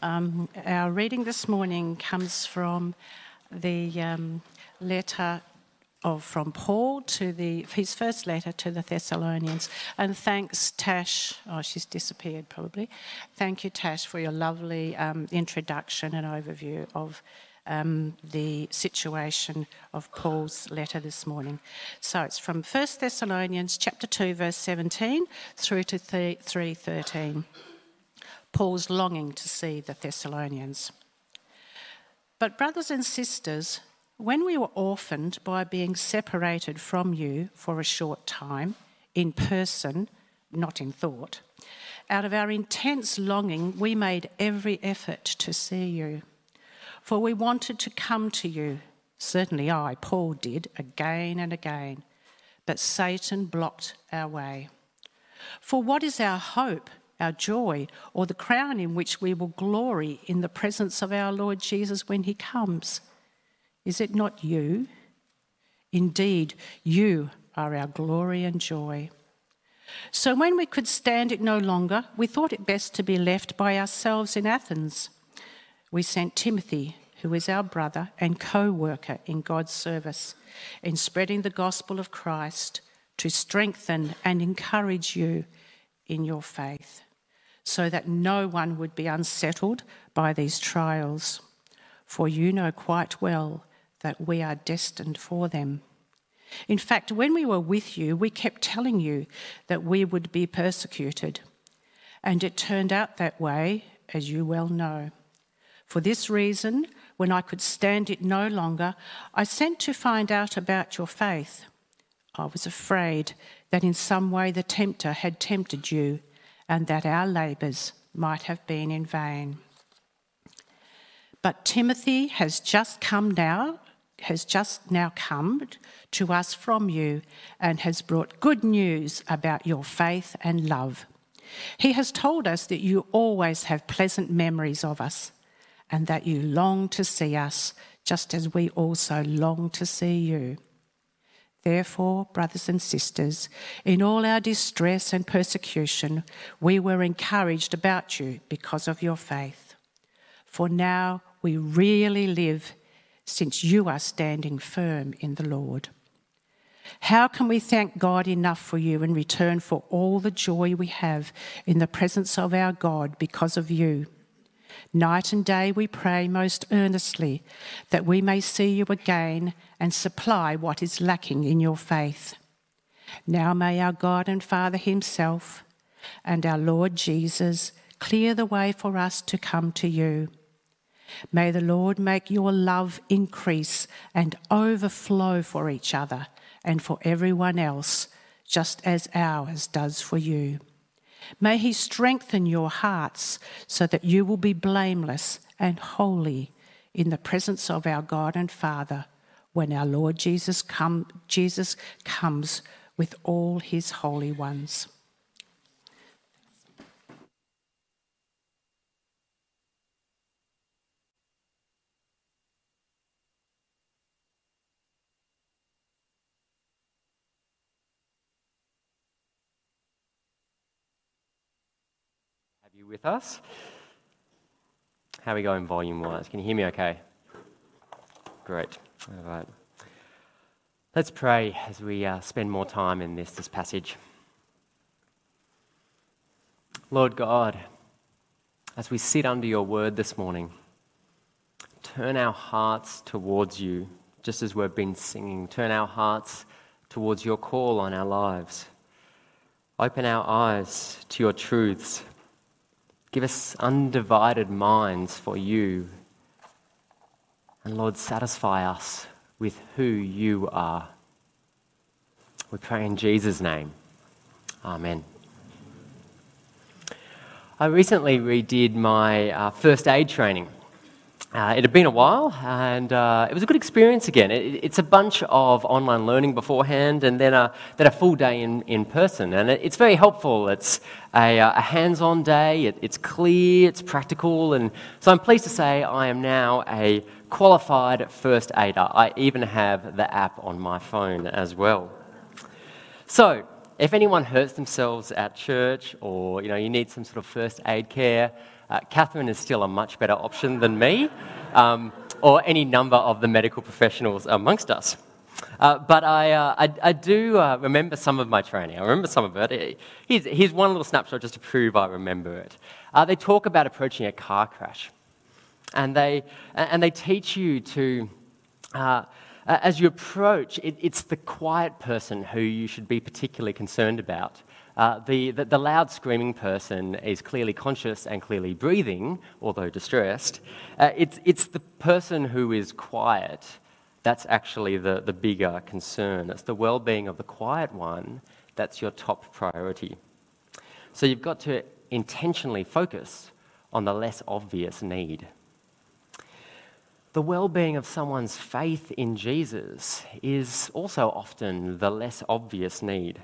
Um, our reading this morning comes from the um, letter of from Paul to the his first letter to the Thessalonians. And thanks, Tash. Oh, she's disappeared probably. Thank you, Tash, for your lovely um, introduction and overview of um, the situation of Paul's letter this morning. So it's from 1 Thessalonians chapter 2, verse 17 through to 3:13. Paul's longing to see the Thessalonians. But brothers and sisters, when we were orphaned by being separated from you for a short time, in person, not in thought, out of our intense longing, we made every effort to see you. For we wanted to come to you, certainly I, Paul, did, again and again, but Satan blocked our way. For what is our hope, our joy, or the crown in which we will glory in the presence of our Lord Jesus when he comes? Is it not you? Indeed, you are our glory and joy. So when we could stand it no longer, we thought it best to be left by ourselves in Athens. We sent Timothy, who is our brother and co worker in God's service, in spreading the gospel of Christ to strengthen and encourage you in your faith, so that no one would be unsettled by these trials. For you know quite well that we are destined for them. In fact, when we were with you, we kept telling you that we would be persecuted. And it turned out that way, as you well know. For this reason, when I could stand it no longer, I sent to find out about your faith. I was afraid that in some way the tempter had tempted you and that our labours might have been in vain. But Timothy has just come now has just now come to us from you and has brought good news about your faith and love. He has told us that you always have pleasant memories of us and that you long to see us just as we also long to see you. Therefore, brothers and sisters, in all our distress and persecution, we were encouraged about you because of your faith. For now we really live since you are standing firm in the Lord. How can we thank God enough for you in return for all the joy we have in the presence of our God because of you? Night and day we pray most earnestly that we may see you again and supply what is lacking in your faith. Now may our God and Father Himself and our Lord Jesus clear the way for us to come to you. May the Lord make your love increase and overflow for each other and for everyone else, just as ours does for you. May He strengthen your hearts so that you will be blameless and holy in the presence of our God and Father when our Lord Jesus, come, Jesus comes with all His holy ones. you with us. How are we going volume wise? Can you hear me okay? Great. All right. Let's pray as we uh, spend more time in this, this passage. Lord God, as we sit under your word this morning, turn our hearts towards you, just as we've been singing. Turn our hearts towards your call on our lives. Open our eyes to your truths Give us undivided minds for you. And Lord, satisfy us with who you are. We pray in Jesus' name. Amen. I recently redid my uh, first aid training. Uh, it had been a while, and uh, it was a good experience again. It, it's a bunch of online learning beforehand, and then a, then a full day in, in person. And it, it's very helpful. It's a, uh, a hands on day, it, it's clear, it's practical. And so I'm pleased to say I am now a qualified first aider. I even have the app on my phone as well. So, if anyone hurts themselves at church or you know, you need some sort of first aid care, uh, Catherine is still a much better option than me um, or any number of the medical professionals amongst us. Uh, but I, uh, I, I, do uh, remember some of my training. I remember some of it. Here's, here's one little snapshot just to prove I remember it. Uh, they talk about approaching a car crash, and they, and they teach you to, uh, as you approach, it, it's the quiet person who you should be particularly concerned about. Uh, the, the, the, loud screaming person is clearly conscious and clearly breathing, although distressed. Uh, it's, it's the person who is quiet that's actually the, the bigger concern. It's the well being of the quiet one that's your top priority. So you've got to intentionally focus on the less obvious need. The well being of someone's faith in Jesus is also often the less obvious need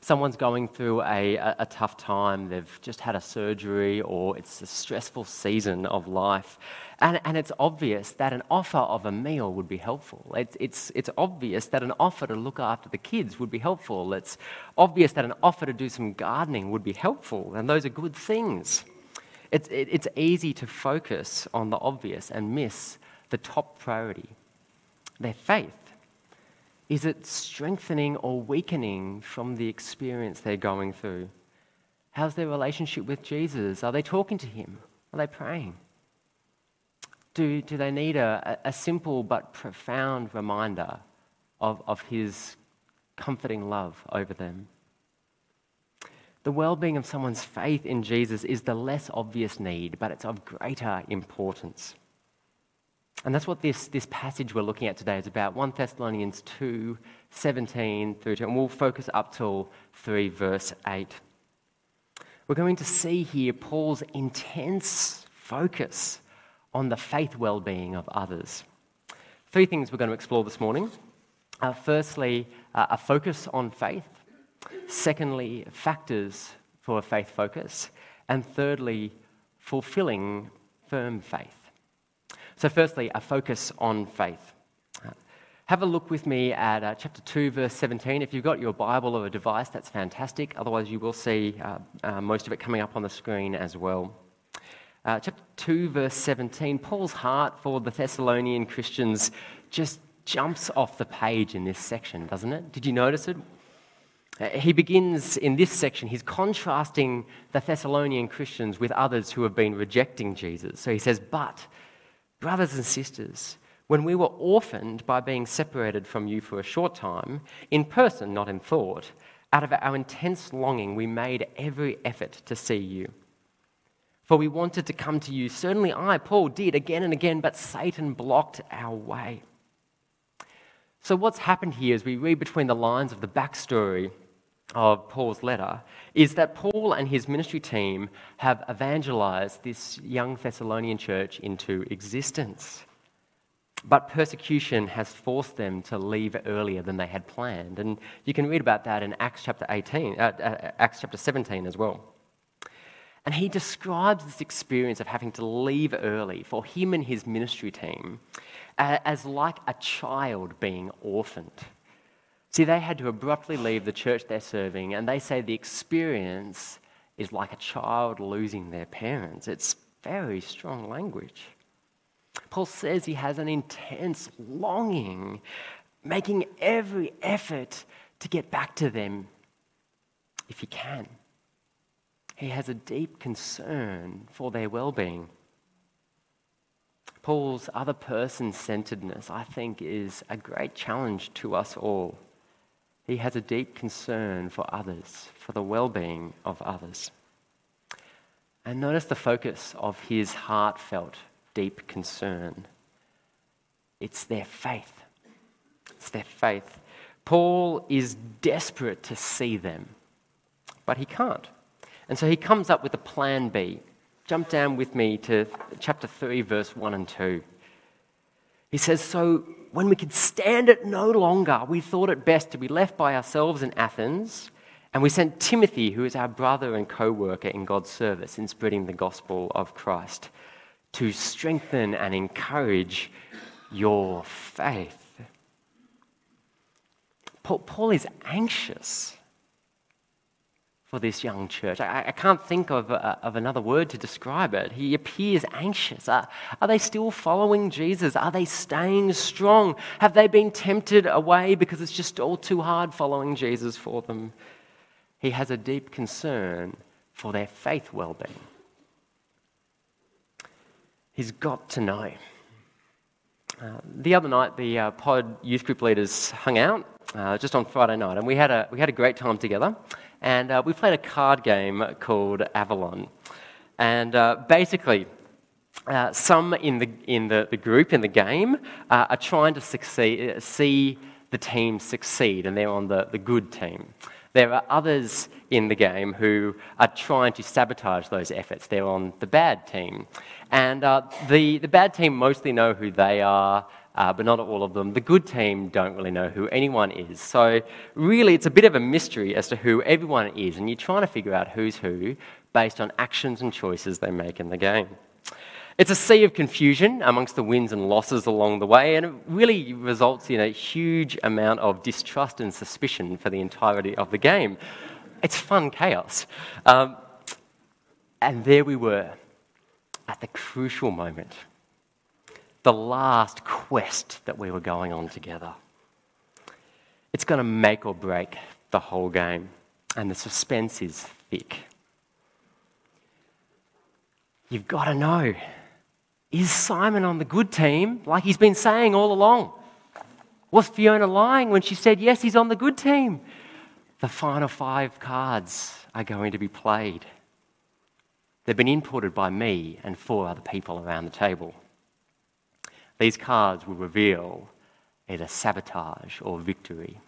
someone's going through a, a, a, tough time, they've just had a surgery, or it's a stressful season of life, and, and it's obvious that an offer of a meal would be helpful. It's, it's, it's obvious that an offer to look after the kids would be helpful. It's obvious that an offer to do some gardening would be helpful, and those are good things. It's, it, it's easy to focus on the obvious and miss the top priority their faith. Is it strengthening or weakening from the experience they're going through? How's their relationship with Jesus? Are they talking to Him? Are they praying? Do, do they need a, a simple but profound reminder of, of His comforting love over them? The well being of someone's faith in Jesus is the less obvious need, but it's of greater importance. And that's what this, this passage we're looking at today is about 1 Thessalonians 2 17 through to, and we'll focus up till 3 verse 8. We're going to see here Paul's intense focus on the faith well being of others. Three things we're going to explore this morning. Uh, firstly, uh, a focus on faith. Secondly, factors for a faith focus. And thirdly, fulfilling firm faith. So, firstly, a focus on faith. Have a look with me at uh, chapter 2, verse 17. If you've got your Bible or a device, that's fantastic. Otherwise, you will see uh, uh, most of it coming up on the screen as well. Uh, chapter 2, verse 17, Paul's heart for the Thessalonian Christians just jumps off the page in this section, doesn't it? Did you notice it? Uh, he begins in this section, he's contrasting the Thessalonian Christians with others who have been rejecting Jesus. So he says, But Brothers and sisters, when we were orphaned by being separated from you for a short time, in person, not in thought, out of our intense longing, we made every effort to see you. For we wanted to come to you. Certainly I, Paul, did again and again, but Satan blocked our way. So, what's happened here as we read between the lines of the backstory of Paul's letter is that Paul and his ministry team have evangelized this young Thessalonian church into existence. But persecution has forced them to leave earlier than they had planned. And you can read about that in Acts chapter, 18, uh, uh, Acts chapter 17 as well. And he describes this experience of having to leave early for him and his ministry team as like a child being orphaned. See, they had to abruptly leave the church they're serving, and they say the experience is like a child losing their parents. It's very strong language. Paul says he has an intense longing, making every effort to get back to them if he can. He has a deep concern for their well being. Paul's other person centeredness, I think, is a great challenge to us all. He has a deep concern for others, for the well being of others. And notice the focus of his heartfelt, deep concern. It's their faith. It's their faith. Paul is desperate to see them, but he can't. And so he comes up with a plan B. Jump down with me to chapter 3, verse 1 and 2. He says, So when we could stand it no longer, we thought it best to be left by ourselves in Athens. And we sent Timothy, who is our brother and co worker in God's service in spreading the gospel of Christ, to strengthen and encourage your faith. Paul is anxious for this young church. I, I can't think of, uh, of another word to describe it. He appears anxious. Are, are they still following Jesus? Are they staying strong? Have they been tempted away because it's just all too hard following Jesus for them? He has a deep concern for their faith well being. He's got to know. Uh, the other night, the uh, pod youth group leaders hung out uh, just on Friday night, and we had a, we had a great time together and uh, we played a card game called Avalon. And uh, basically, uh, some in, the, in the, the group, in the game, uh, are trying to succeed, uh, see the team succeed, and they're on the, the good team. There are others in the game who are trying to sabotage those efforts. They're on the bad team. And uh, the, the bad team mostly know who they are, uh, but not all of them. The good team don't really know who anyone is. So, really, it's a bit of a mystery as to who everyone is, and you're trying to figure out who's who based on actions and choices they make in the game. It's a sea of confusion amongst the wins and losses along the way, and it really results in a huge amount of distrust and suspicion for the entirety of the game. It's fun chaos. Um, and there we were at the crucial moment the last quest that we were going on together. It's going to make or break the whole game, and the suspense is thick. You've got to know is Simon on the good team, like he's been saying all along? Was Fiona lying when she said, yes, he's on the good team? The final five cards are going to be played. They've been inputted by me and four other people around the table. These cards will reveal either sabotage or victory.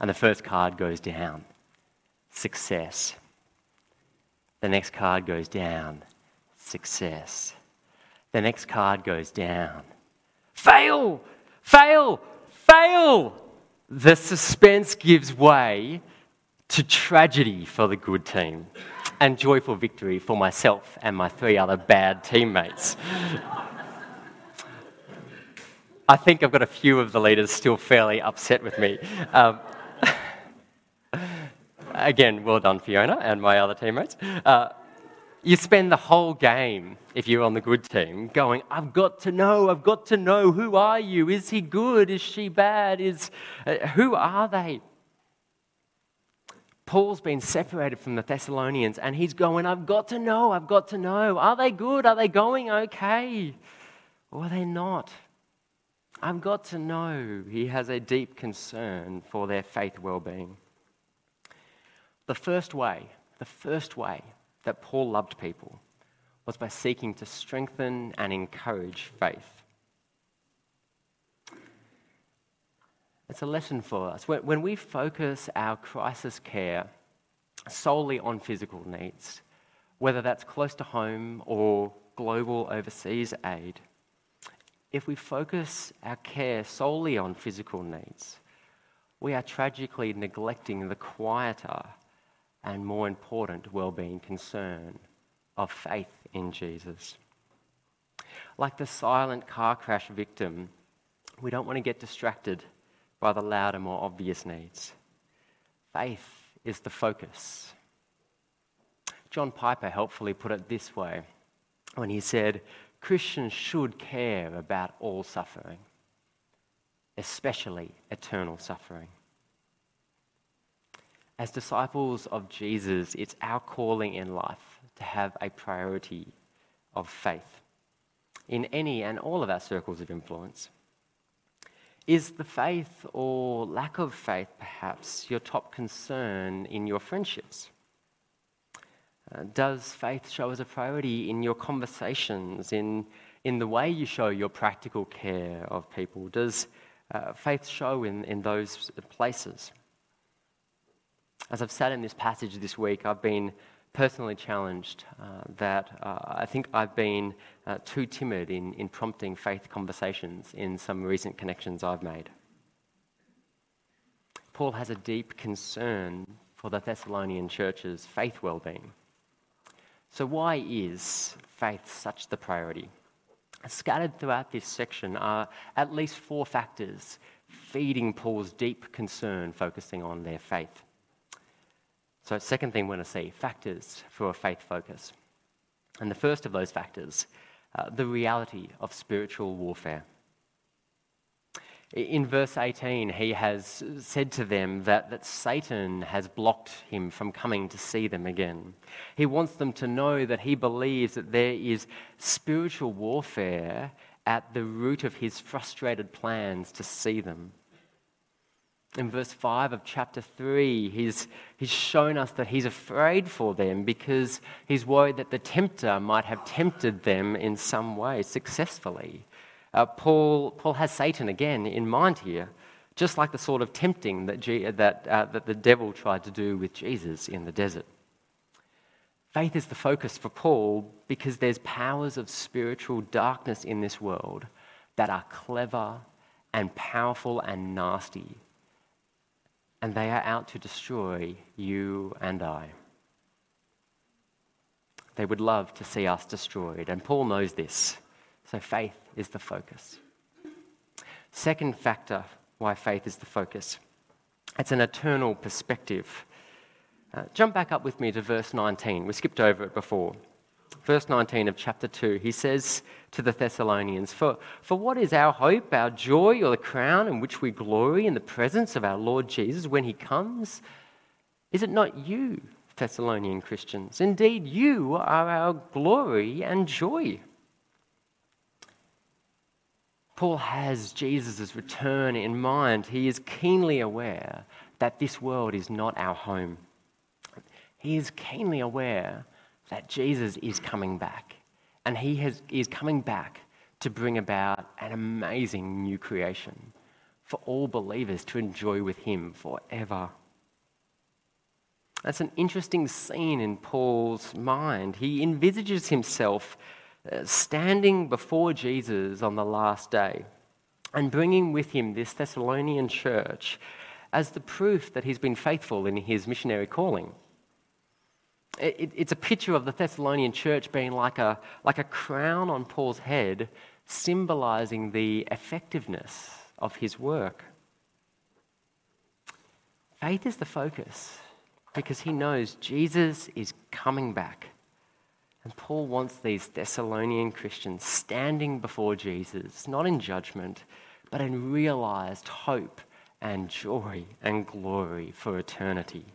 And the first card goes down success. The next card goes down success. The next card goes down fail, fail, fail. The suspense gives way to tragedy for the good team and joyful victory for myself and my three other bad teammates. I think I've got a few of the leaders still fairly upset with me. Um, again, well done, Fiona, and my other teammates. Uh, you spend the whole game, if you're on the good team, going, I've got to know, I've got to know, who are you? Is he good? Is she bad? Is, uh, who are they? Paul's been separated from the Thessalonians and he's going, I've got to know, I've got to know. Are they good? Are they going okay? Or are they not? I've got to know he has a deep concern for their faith well being. The first way, the first way that Paul loved people was by seeking to strengthen and encourage faith. It's a lesson for us. When we focus our crisis care solely on physical needs, whether that's close to home or global overseas aid, if we focus our care solely on physical needs, we are tragically neglecting the quieter and more important well-being concern of faith in Jesus. Like the silent car crash victim, we don't want to get distracted by the louder, more obvious needs. Faith is the focus. John Piper helpfully put it this way when he said, Christians should care about all suffering, especially eternal suffering. As disciples of Jesus, it's our calling in life to have a priority of faith in any and all of our circles of influence. Is the faith or lack of faith perhaps your top concern in your friendships? Uh, does faith show as a priority in your conversations, in, in the way you show your practical care of people? Does uh, faith show in, in those places? As I've sat in this passage this week, I've been personally challenged uh, that uh, I think I've been uh, too timid in, in prompting faith conversations in some recent connections I've made. Paul has a deep concern for the Thessalonian church's faith well being. So, why is faith such the priority? Scattered throughout this section are at least four factors feeding Paul's deep concern, focusing on their faith. So, second thing we're going to see factors for a faith focus. And the first of those factors, uh, the reality of spiritual warfare. In verse 18, he has said to them that, that Satan has blocked him from coming to see them again. He wants them to know that he believes that there is spiritual warfare at the root of his frustrated plans to see them. In verse 5 of chapter 3, he's, he's shown us that he's afraid for them because he's worried that the tempter might have tempted them in some way successfully. Uh, Paul, Paul has Satan again in mind here, just like the sort of tempting that, G, that, uh, that the devil tried to do with Jesus in the desert. Faith is the focus for Paul because there's powers of spiritual darkness in this world that are clever and powerful and nasty. And they are out to destroy you and I. They would love to see us destroyed, and Paul knows this. So faith is the focus. Second factor why faith is the focus it's an eternal perspective. Uh, jump back up with me to verse 19. We skipped over it before. Verse 19 of chapter 2, he says to the Thessalonians, for, for what is our hope, our joy, or the crown in which we glory in the presence of our Lord Jesus when he comes? Is it not you, Thessalonian Christians? Indeed, you are our glory and joy. Paul has Jesus' return in mind. He is keenly aware that this world is not our home. He is keenly aware that Jesus is coming back. And he has, is coming back to bring about an amazing new creation for all believers to enjoy with him forever. That's an interesting scene in Paul's mind. He envisages himself Uh, standing before Jesus on the last day and bringing with him this Thessalonian church as the proof that he's been faithful in his missionary calling. It, it's a picture of the Thessalonian church being like a, like a crown on Paul's head, symbolizing the effectiveness of his work. Faith is the focus because he knows Jesus is coming back and Paul wants these Thessalonian Christians standing before Jesus, not in judgment, but in realized hope and joy and glory for eternity.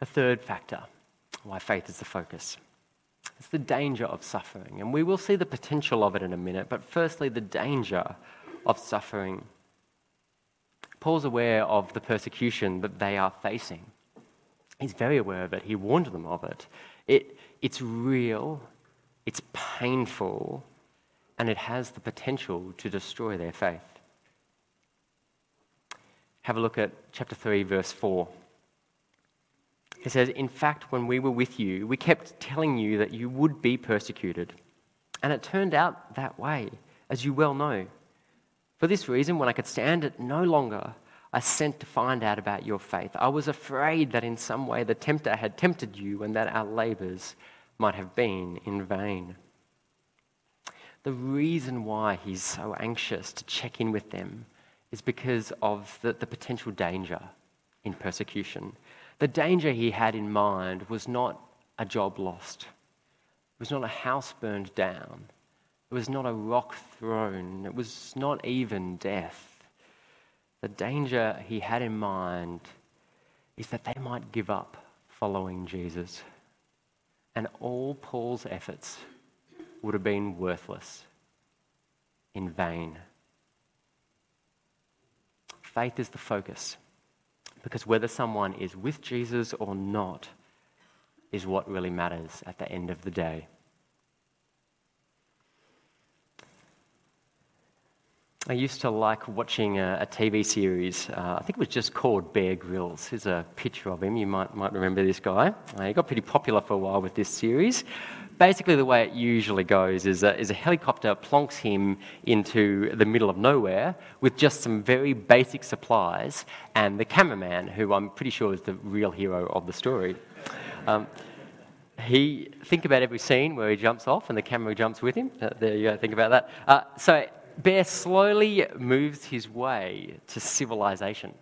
The third factor why faith is the focus It's the danger of suffering. And we will see the potential of it in a minute, but firstly, the danger of suffering. Paul's aware of the persecution that they are facing. He's very aware of it. He warned them of it. it it's real, it's painful, and it has the potential to destroy their faith. Have a look at chapter 3, verse 4. He says, In fact, when we were with you, we kept telling you that you would be persecuted. And it turned out that way, as you well know. For this reason, when I could stand it no longer, I sent to find out about your faith. I was afraid that in some way the tempter had tempted you and that our labors might have been in vain. The reason why he's so anxious to check in with them is because of the, the potential danger in persecution. The danger he had in mind was not a job lost, it was not a house burned down, it was not a rock thrown, it was not even death. The danger he had in mind is that they might give up following Jesus. And all Paul's efforts would have been worthless, in vain. Faith is the focus because whether someone is with Jesus or not is what really matters at the end of the day. I used to like watching a, a TV series. Uh, I think it was just called Bear Grylls. Here's a picture of him. You might, might remember this guy. Uh, he got pretty popular for a while with this series. Basically, the way it usually goes is a, is a helicopter plonks him into the middle of nowhere with just some very basic supplies, and the cameraman, who I'm pretty sure is the real hero of the story. Um, he think about every scene where he jumps off and the camera jumps with him. Uh, there you go. Think about that. Uh, so Bear slowly moves his way to civilization,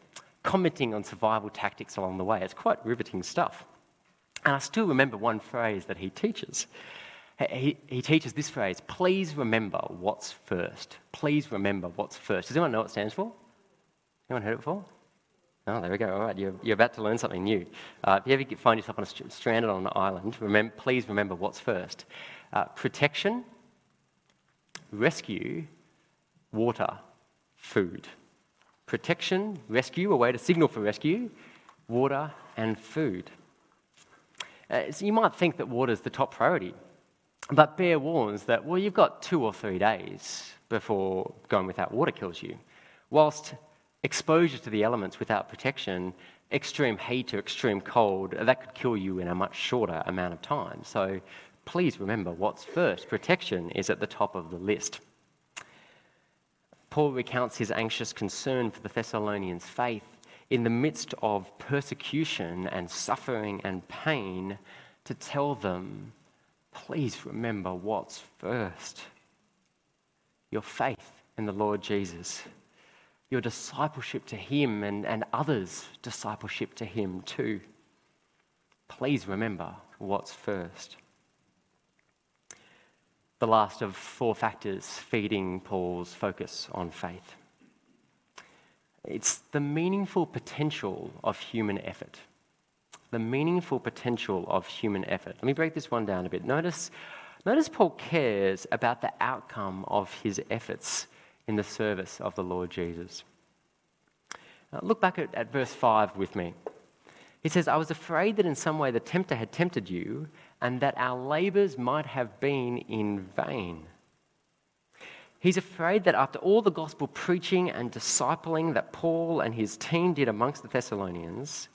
commenting on survival tactics along the way. It's quite riveting stuff. And I still remember one phrase that he teaches. He, he teaches this phrase please remember what's first. Please remember what's first. Does anyone know what it stands for? Anyone heard it before? Oh, there we go. All right, you're, you're about to learn something new. Uh, if you ever find yourself on a, stranded on an island, remember, please remember what's first uh, protection, rescue, water, food. Protection, rescue, a way to signal for rescue, water, and food. Uh, so you might think that water is the top priority, but Bear warns that, well, you've got two or three days before going without water kills you. Whilst exposure to the elements without protection, extreme heat or extreme cold, that could kill you in a much shorter amount of time. So please remember what's first. Protection is at the top of the list. Paul recounts his anxious concern for the Thessalonians' faith in the midst of persecution and suffering and pain to tell them, please remember what's first your faith in the Lord Jesus, your discipleship to Him and, and others' discipleship to Him too. Please remember what's first. The last of four factors feeding Paul's focus on faith. It's the meaningful potential of human effort. The meaningful potential of human effort. Let me break this one down a bit. Notice, notice Paul cares about the outcome of his efforts in the service of the Lord Jesus. Now, look back at, at verse 5 with me. He says, I was afraid that in some way the tempter had tempted you and that our labours might have been in vain. He's afraid that after all the gospel preaching and discipling that Paul and his team did amongst the Thessalonians,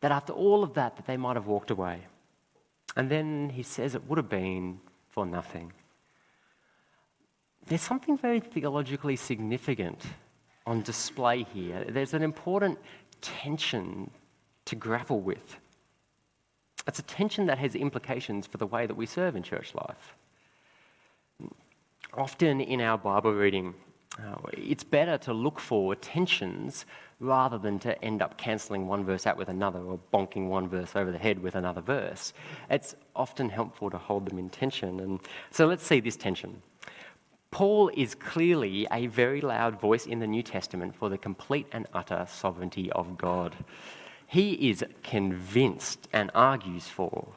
that after all of that, that they might have walked away. And then he says it would have been for nothing. There's something very theologically significant on display here. There's an important tension to grapple with. It's a tension that has implications for the way that we serve in church life often in our Bible reading, uh, it's better to look for tensions rather than to end up cancelling one verse out with another or bonking one verse over the head with another verse. It's often helpful to hold them in tension. And so let's see this tension. Paul is clearly a very loud voice in the New Testament for the complete and utter sovereignty of God. He is convinced and argues for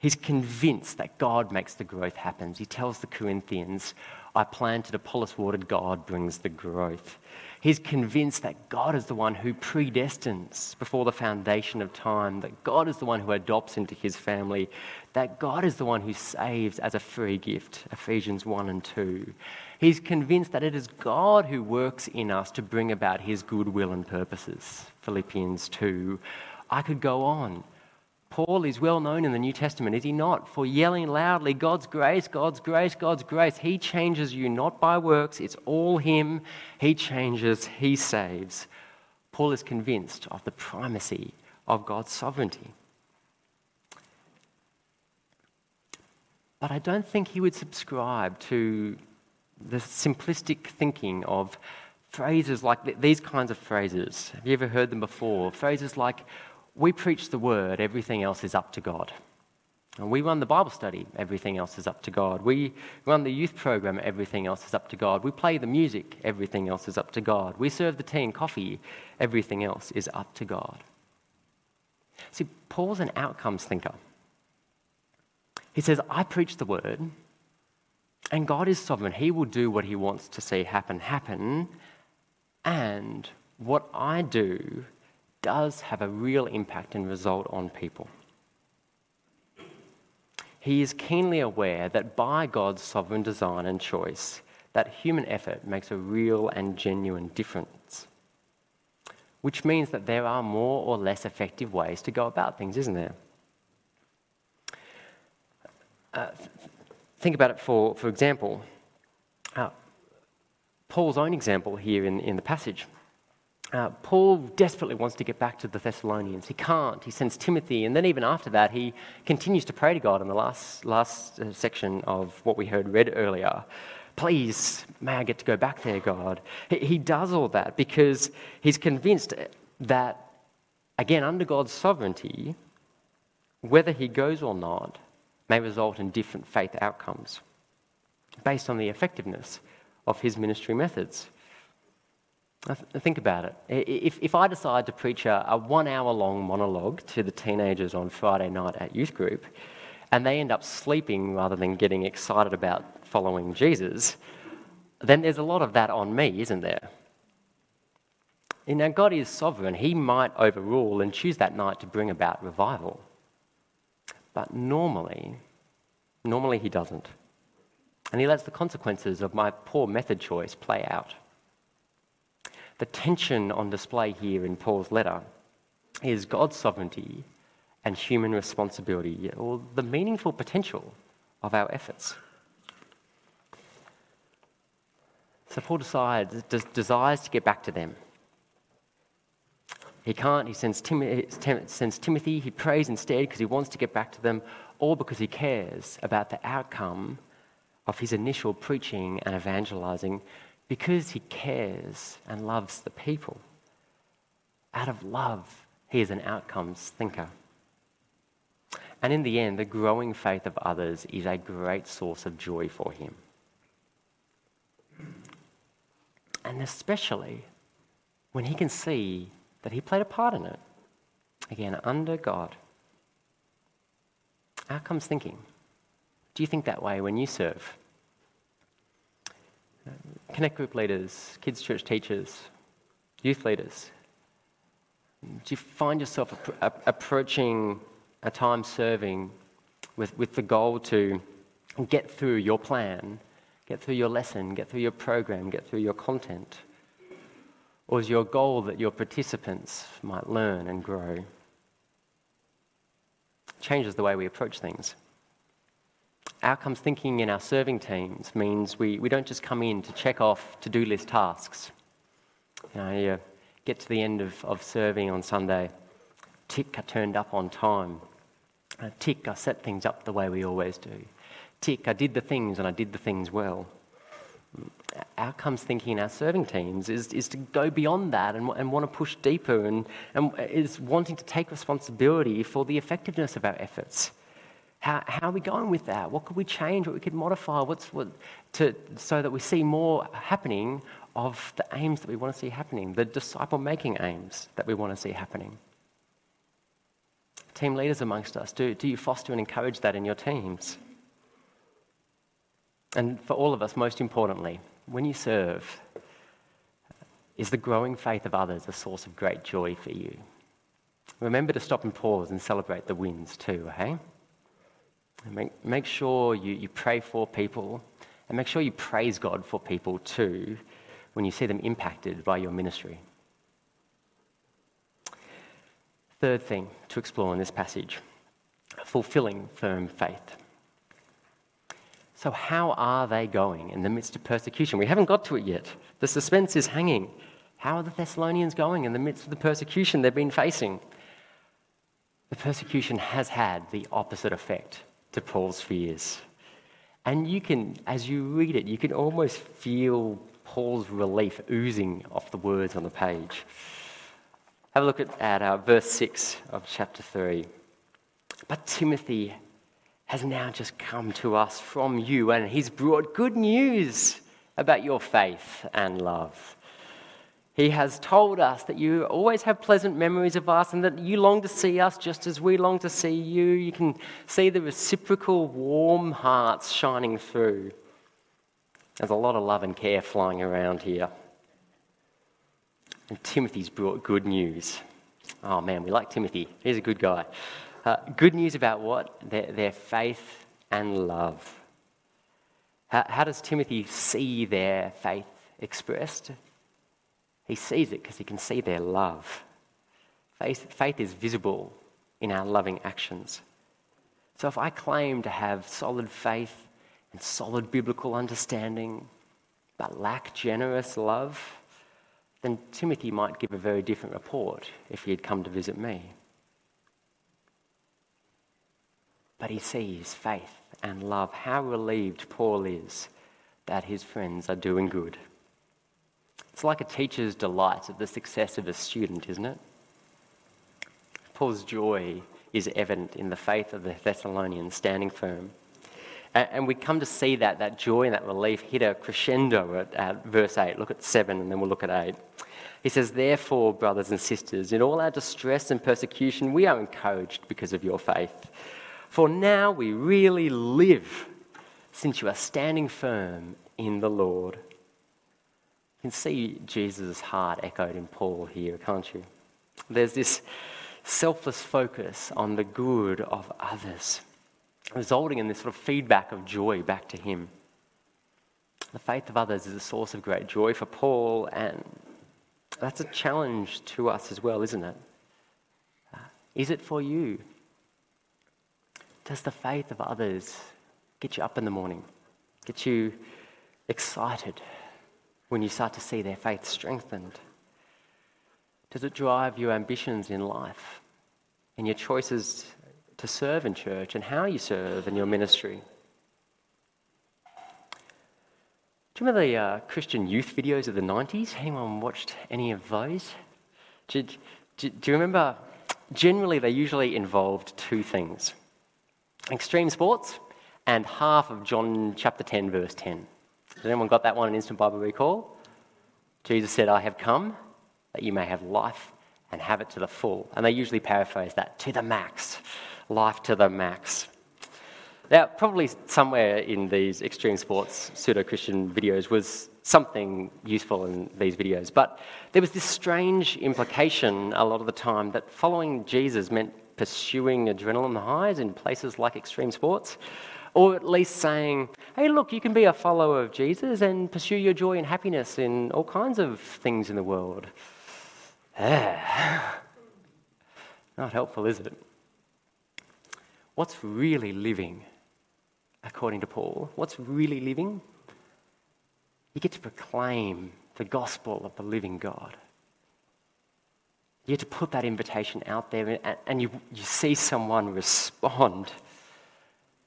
He's convinced that God makes the growth happen. He tells the Corinthians, I planted Apollos watered, God brings the growth. He's convinced that God is the one who predestines before the foundation of time, that God is the one who adopts into his family, that God is the one who saves as a free gift, Ephesians 1 and 2. He's convinced that it is God who works in us to bring about his good will and purposes, Philippians 2. I could go on. Paul is well known in the New Testament, is he not? For yelling loudly, God's grace, God's grace, God's grace. He changes you not by works, it's all Him. He changes, He saves. Paul is convinced of the primacy of God's sovereignty. But I don't think he would subscribe to the simplistic thinking of phrases like these kinds of phrases. Have you ever heard them before? Phrases like, we preach the word, everything else is up to God. And we run the Bible study, everything else is up to God. We run the youth program, everything else is up to God. We play the music, everything else is up to God. We serve the tea and coffee, everything else is up to God. See, Paul's an outcomes thinker. He says, I preach the word, and God is sovereign. He will do what he wants to see happen, happen. And what I do does have a real impact and result on people. He is keenly aware that by God's sovereign design and choice, that human effort makes a real and genuine difference. Which means that there are more or less effective ways to go about things, isn't there? Uh, think about it for, for example, uh, Paul's own example here in, in the passage. Uh, Paul desperately wants to get back to the Thessalonians. He can't. He sends Timothy, and then even after that, he continues to pray to God in the last, last uh, section of what we heard read earlier. Please, may I get to go back there, God? He, he does all that because he's convinced that, again, under God's sovereignty, whether he goes or not may result in different faith outcomes based on the effectiveness of his ministry methods. Think about it. If, if I decide to preach a, a one hour long monologue to the teenagers on Friday night at youth group, and they end up sleeping rather than getting excited about following Jesus, then there's a lot of that on me, isn't there? Now, God is sovereign. He might overrule and choose that night to bring about revival. But normally, normally He doesn't. And He lets the consequences of my poor method choice play out. The tension on display here in Paul's letter is God's sovereignty and human responsibility, or the meaningful potential of our efforts. So Paul decides, desires to get back to them. He can't, he sends, eh, Tim, sends Timothy, he prays instead because he wants to get back to them, all because he cares about the outcome of his initial preaching and evangelizing because he cares and loves the people. Out of love, he is an outcomes thinker. And in the end, the growing faith of others is a great source of joy for him. And especially when he can see that he played a part in it. Again, under God. How Outcomes thinking. Do you think that way when you serve? Connect group leaders, kids' church teachers, youth leaders. Do you find yourself approaching a time serving with, with the goal to get through your plan, get through your lesson, get through your program, get through your content? Or is your goal that your participants might learn and grow? changes the way we approach things outcomes thinking in our serving teams means we, we don't just come in to check off to do list tasks. You know, you get to the end of, of serving on Sunday, tick, I turned up on time. Uh, tick, I set things up the way we always do. Tick, I did the things and I did the things well. Outcomes thinking in our serving teams is, is to go beyond that and, and want to push deeper and, and is wanting to take responsibility for the effectiveness of our efforts. How, how are we going with that? What could we change? What we could modify? What's what, to, so that we see more happening of the aims that we want to see happening, the disciple making aims that we want to see happening. Team leaders amongst us, do, do you foster and encourage that in your teams? And for all of us, most importantly, when you serve, is the growing faith of others a source of great joy for you? Remember to stop and pause and celebrate the wins too, hey? Make, make sure you, you pray for people and make sure you praise God for people too when you see them impacted by your ministry. Third thing to explore in this passage fulfilling firm faith. So, how are they going in the midst of persecution? We haven't got to it yet. The suspense is hanging. How are the Thessalonians going in the midst of the persecution they've been facing? The persecution has had the opposite effect to Paul's fears. And you can, as you read it, you can almost feel Paul's relief oozing off the words on the page. Have a look at, at uh, verse 6 of chapter 3. But Timothy has now just come to us from you, and he's brought good news about your faith and love. He has told us that you always have pleasant memories of us and that you long to see us just as we long to see you. You can see the reciprocal warm hearts shining through. There's a lot of love and care flying around here. And Timothy's brought good news. Oh man, we like Timothy. He's a good guy. Uh, good news about what? Their, their faith and love. How, how does Timothy see their faith expressed? He sees it because he can see their love. Faith, faith is visible in our loving actions. So if I claim to have solid faith and solid biblical understanding, but lack generous love, then Timothy might give a very different report if he had come to visit me. But he sees faith and love. How relieved Paul is that his friends are doing good. It's like a teacher's delight at the success of a student, isn't it? Paul's joy is evident in the faith of the Thessalonians standing firm. And we come to see that, that joy and that relief hit a crescendo at, at verse 8. Look at 7 and then we'll look at 8. He says, Therefore, brothers and sisters, in all our distress and persecution, we are encouraged because of your faith. For now we really live since you are standing firm in the Lord. You can see Jesus' heart echoed in Paul here, can't you? There's this selfless focus on the good of others, resulting in this sort of feedback of joy back to him. The faith of others is a source of great joy for Paul, and that's a challenge to us as well, isn't it? Uh, it for you? Does the faith of others get you up in the morning, get you excited when you start to see their faith strengthened? Does it drive your ambitions in life and your choices to serve in church and how you serve in your ministry? Do you remember the uh, Christian youth videos of the 90s? Anyone watched any of those? Do, do, do you remember? Generally, they usually involved two things extreme sports and half of John chapter 10, verse 10. Has anyone got that one in Instant Bible Recall? Jesus said, I have come that you may have life and have it to the full. And they usually paraphrase that to the max, life to the max. Now, probably somewhere in these extreme sports pseudo Christian videos was something useful in these videos, but there was this strange implication a lot of the time that following Jesus meant pursuing adrenaline highs in places like extreme sports, or at least saying, hey, look, you can be a follower of Jesus and pursue your joy and happiness in all kinds of things in the world. Ah. Not helpful, is it? What's really living, according to Paul? What's really living? You get to proclaim the gospel of the living God. You get to put that invitation out there and you, you see someone respond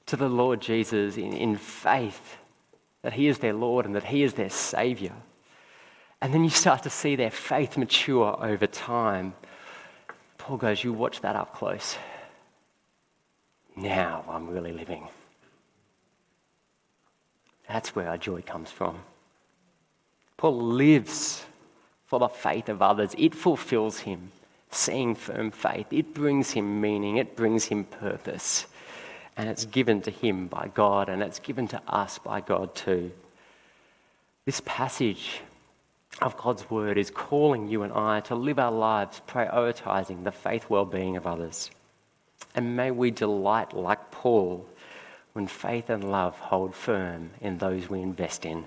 to the Lord Jesus in, in faith that He is their Lord and that He is their Savior. And then you start to see their faith mature over time. Paul goes, You watch that up close. Now I'm really living. That's where our joy comes from. Paul lives for the faith of others, it fulfills him. Seeing firm faith, it brings him meaning, it brings him purpose. And it's given to him by God, and it's given to us by God too. This passage of God's word is calling you and I to live our lives prioritizing the faith well being of others. And may we delight like Paul when faith and love hold firm in those we invest in.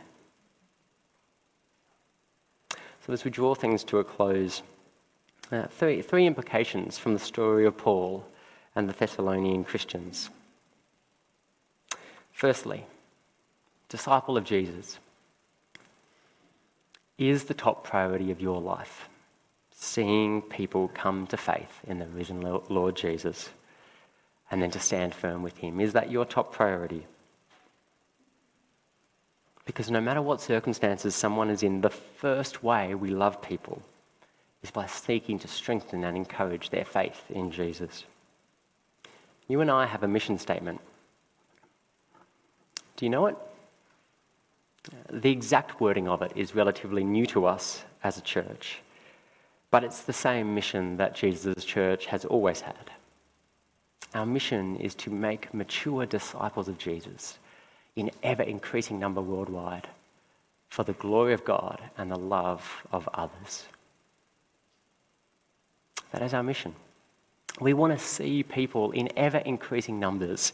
So, as we draw things to a close, uh, three, three implications from the story of Paul and the Thessalonian Christians. Firstly, disciple of Jesus is the top priority of your life. Seeing people come to faith in the risen Lord Jesus and then to stand firm with him. Is that your top priority? Because no matter what circumstances someone is in, the first way we love people is by seeking to strengthen and encourage their faith in Jesus. You and I have a mission statement. Do you know it? The exact wording of it is relatively new to us as a church, but it's the same mission that Jesus' church has always had. Our mission is to make mature disciples of Jesus in ever increasing number worldwide for the glory of God and the love of others. That is our mission. We want to see people in ever increasing numbers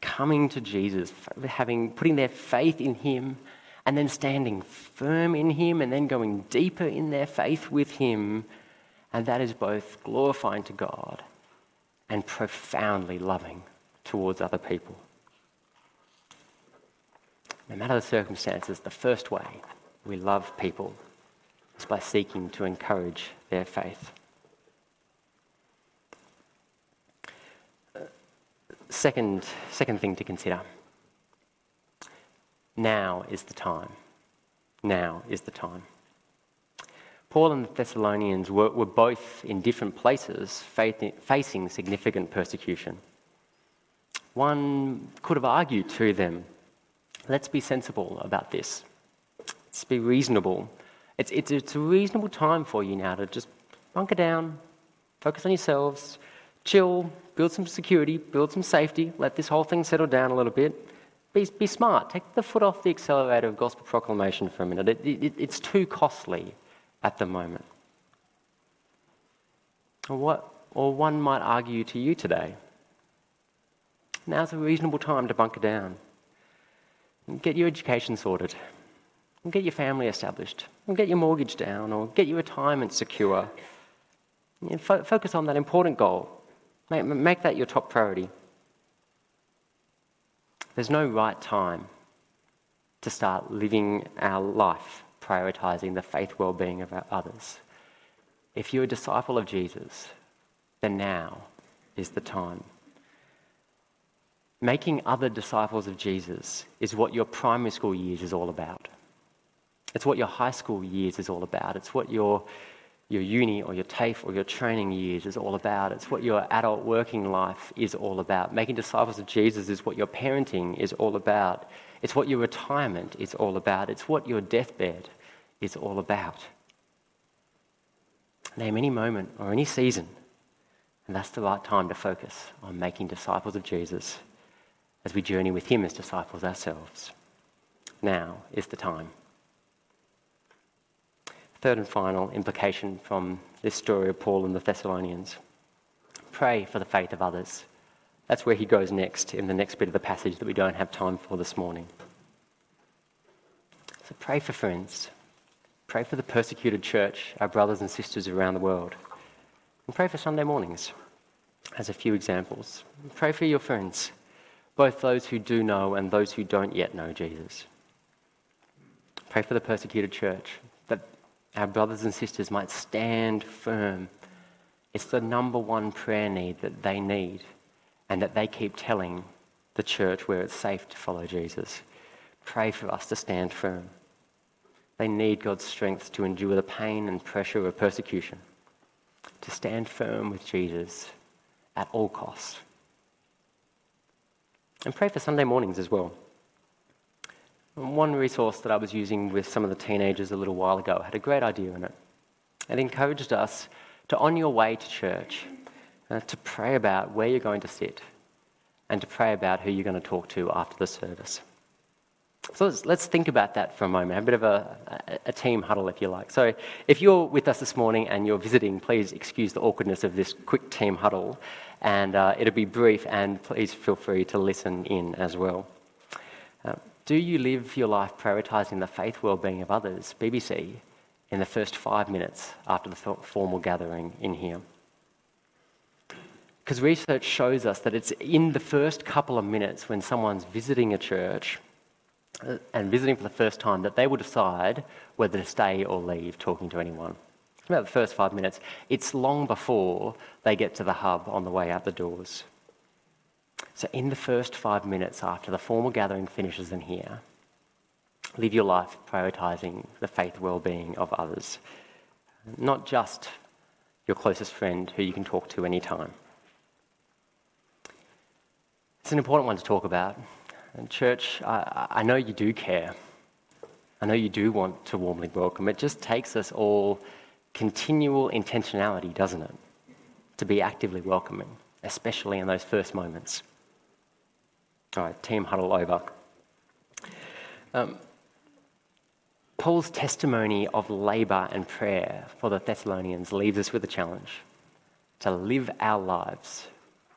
coming to Jesus, having putting their faith in him and then standing firm in him and then going deeper in their faith with him. And that is both glorifying to God and profoundly loving towards other people no matter the circumstances, the first way we love people is by seeking to encourage their faith. Second, second thing to consider now is the time. Now is the time. Paul and the Thessalonians were, were both in different places facing significant persecution. One could have argued to them, let's be sensible about this. Let's be reasonable. It's, it's, it's a reasonable time for you now to just bunker down, focus on yourselves, chill, build some security, build some safety, let this whole thing settle down a little bit. Be, be smart. Take the foot off the accelerator of gospel proclamation for a minute. It, it, it's too costly at the moment. Or, what, or one might argue to you today now's a reasonable time to bunker down. Get your education sorted, get your family established, get your mortgage down, or get your retirement secure. Fo- focus on that important goal. Make, make that your top priority. There's no right time to start living our life prioritizing the faith well being of others. If you're a disciple of Jesus, then now is the time. Making other disciples of Jesus is what your primary school years is all about. It's what your high school years is all about. It's what your, your uni or your TAFE or your training years is all about. It's what your adult working life is all about. Making disciples of Jesus is what your parenting is all about. It's what your retirement is all about. It's what your deathbed is all about. Name any moment or any season, and that's the right time to focus on making disciples of Jesus as we journey with Him as disciples ourselves. Now is the time. Third and final implication from this story of Paul and the Thessalonians pray for the faith of others. That's where he goes next in the next bit of the passage that we don't have time for this morning. So pray for friends. Pray for the persecuted church, our brothers and sisters around the world. And pray for Sunday mornings, as a few examples. Pray for your friends, both those who do know and those who don't yet know Jesus. Pray for the persecuted church, that our brothers and sisters might stand firm. It's the number one prayer need that they need, and that they keep telling the church where it's safe to follow Jesus. Pray for us to stand firm. They need God's strength to endure the pain and pressure of persecution, to stand firm with Jesus at all costs. And pray for Sunday mornings as well. One resource that I was using with some of the teenagers a little while ago had a great idea in it. It encouraged us to, on your way to church, uh, to pray about where you're going to sit and to pray about who you're going to talk to after the service. So let's, let's, think about that for a moment, a bit of a, a, a, team huddle, if you like. So if you're with us this morning and you're visiting, please excuse the awkwardness of this quick team huddle, and uh, it'll be brief, and please feel free to listen in as well. Uh, do you live your life prioritising the faith well-being of others, BBC, in the first five minutes after the formal gathering in here? Because research shows us that it's in the first couple of minutes when someone's visiting a church and visiting for the first time that they will decide whether to stay or leave talking to anyone. About the first five minutes. It's long before they get to the hub on the way out the doors. So, in the first five minutes after the formal gathering finishes in here, live your life prioritizing the faith well being of others, not just your closest friend who you can talk to anytime. It's an important one to talk about and, church, I, I know you do care. I know you do want to warmly welcome. It just takes us all continual intentionality, doesn't it? To be actively welcoming, especially in those first moments. All right, team huddle over. Um, Paul's testimony of labour and prayer for the Thessalonians leaves us with a challenge to live our lives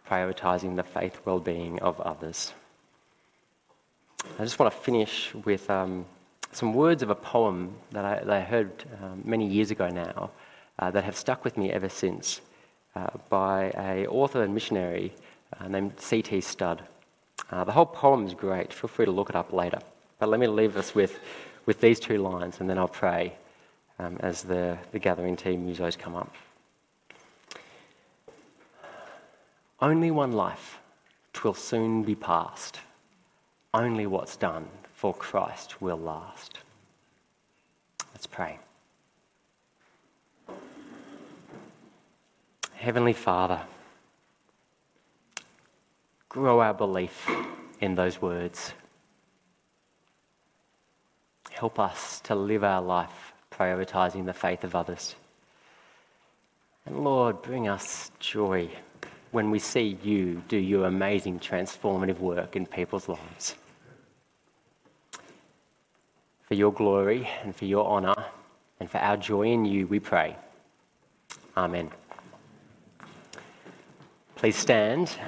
prioritising the faith well being of others. I just want to finish with um, some words of a poem that I, that I heard um, many years ago now uh, that have stuck with me ever since uh, by a author and missionary uh, named C.T. Studd. Uh, the whole poem is great. Feel free to look it up later. But let me leave us with, with these two lines and then I'll pray um, as the, the gathering team musos come up. Only one life, twill soon be past only what's done for Christ will last. Let's pray. Heavenly Father, grow our belief in those words. Help us to live our life prioritizing the faith of others. And Lord, bring us joy when we see you do your amazing transformative work in people's lives. For your glory and for your honour and for our joy in you, we pray. Amen. Please stand.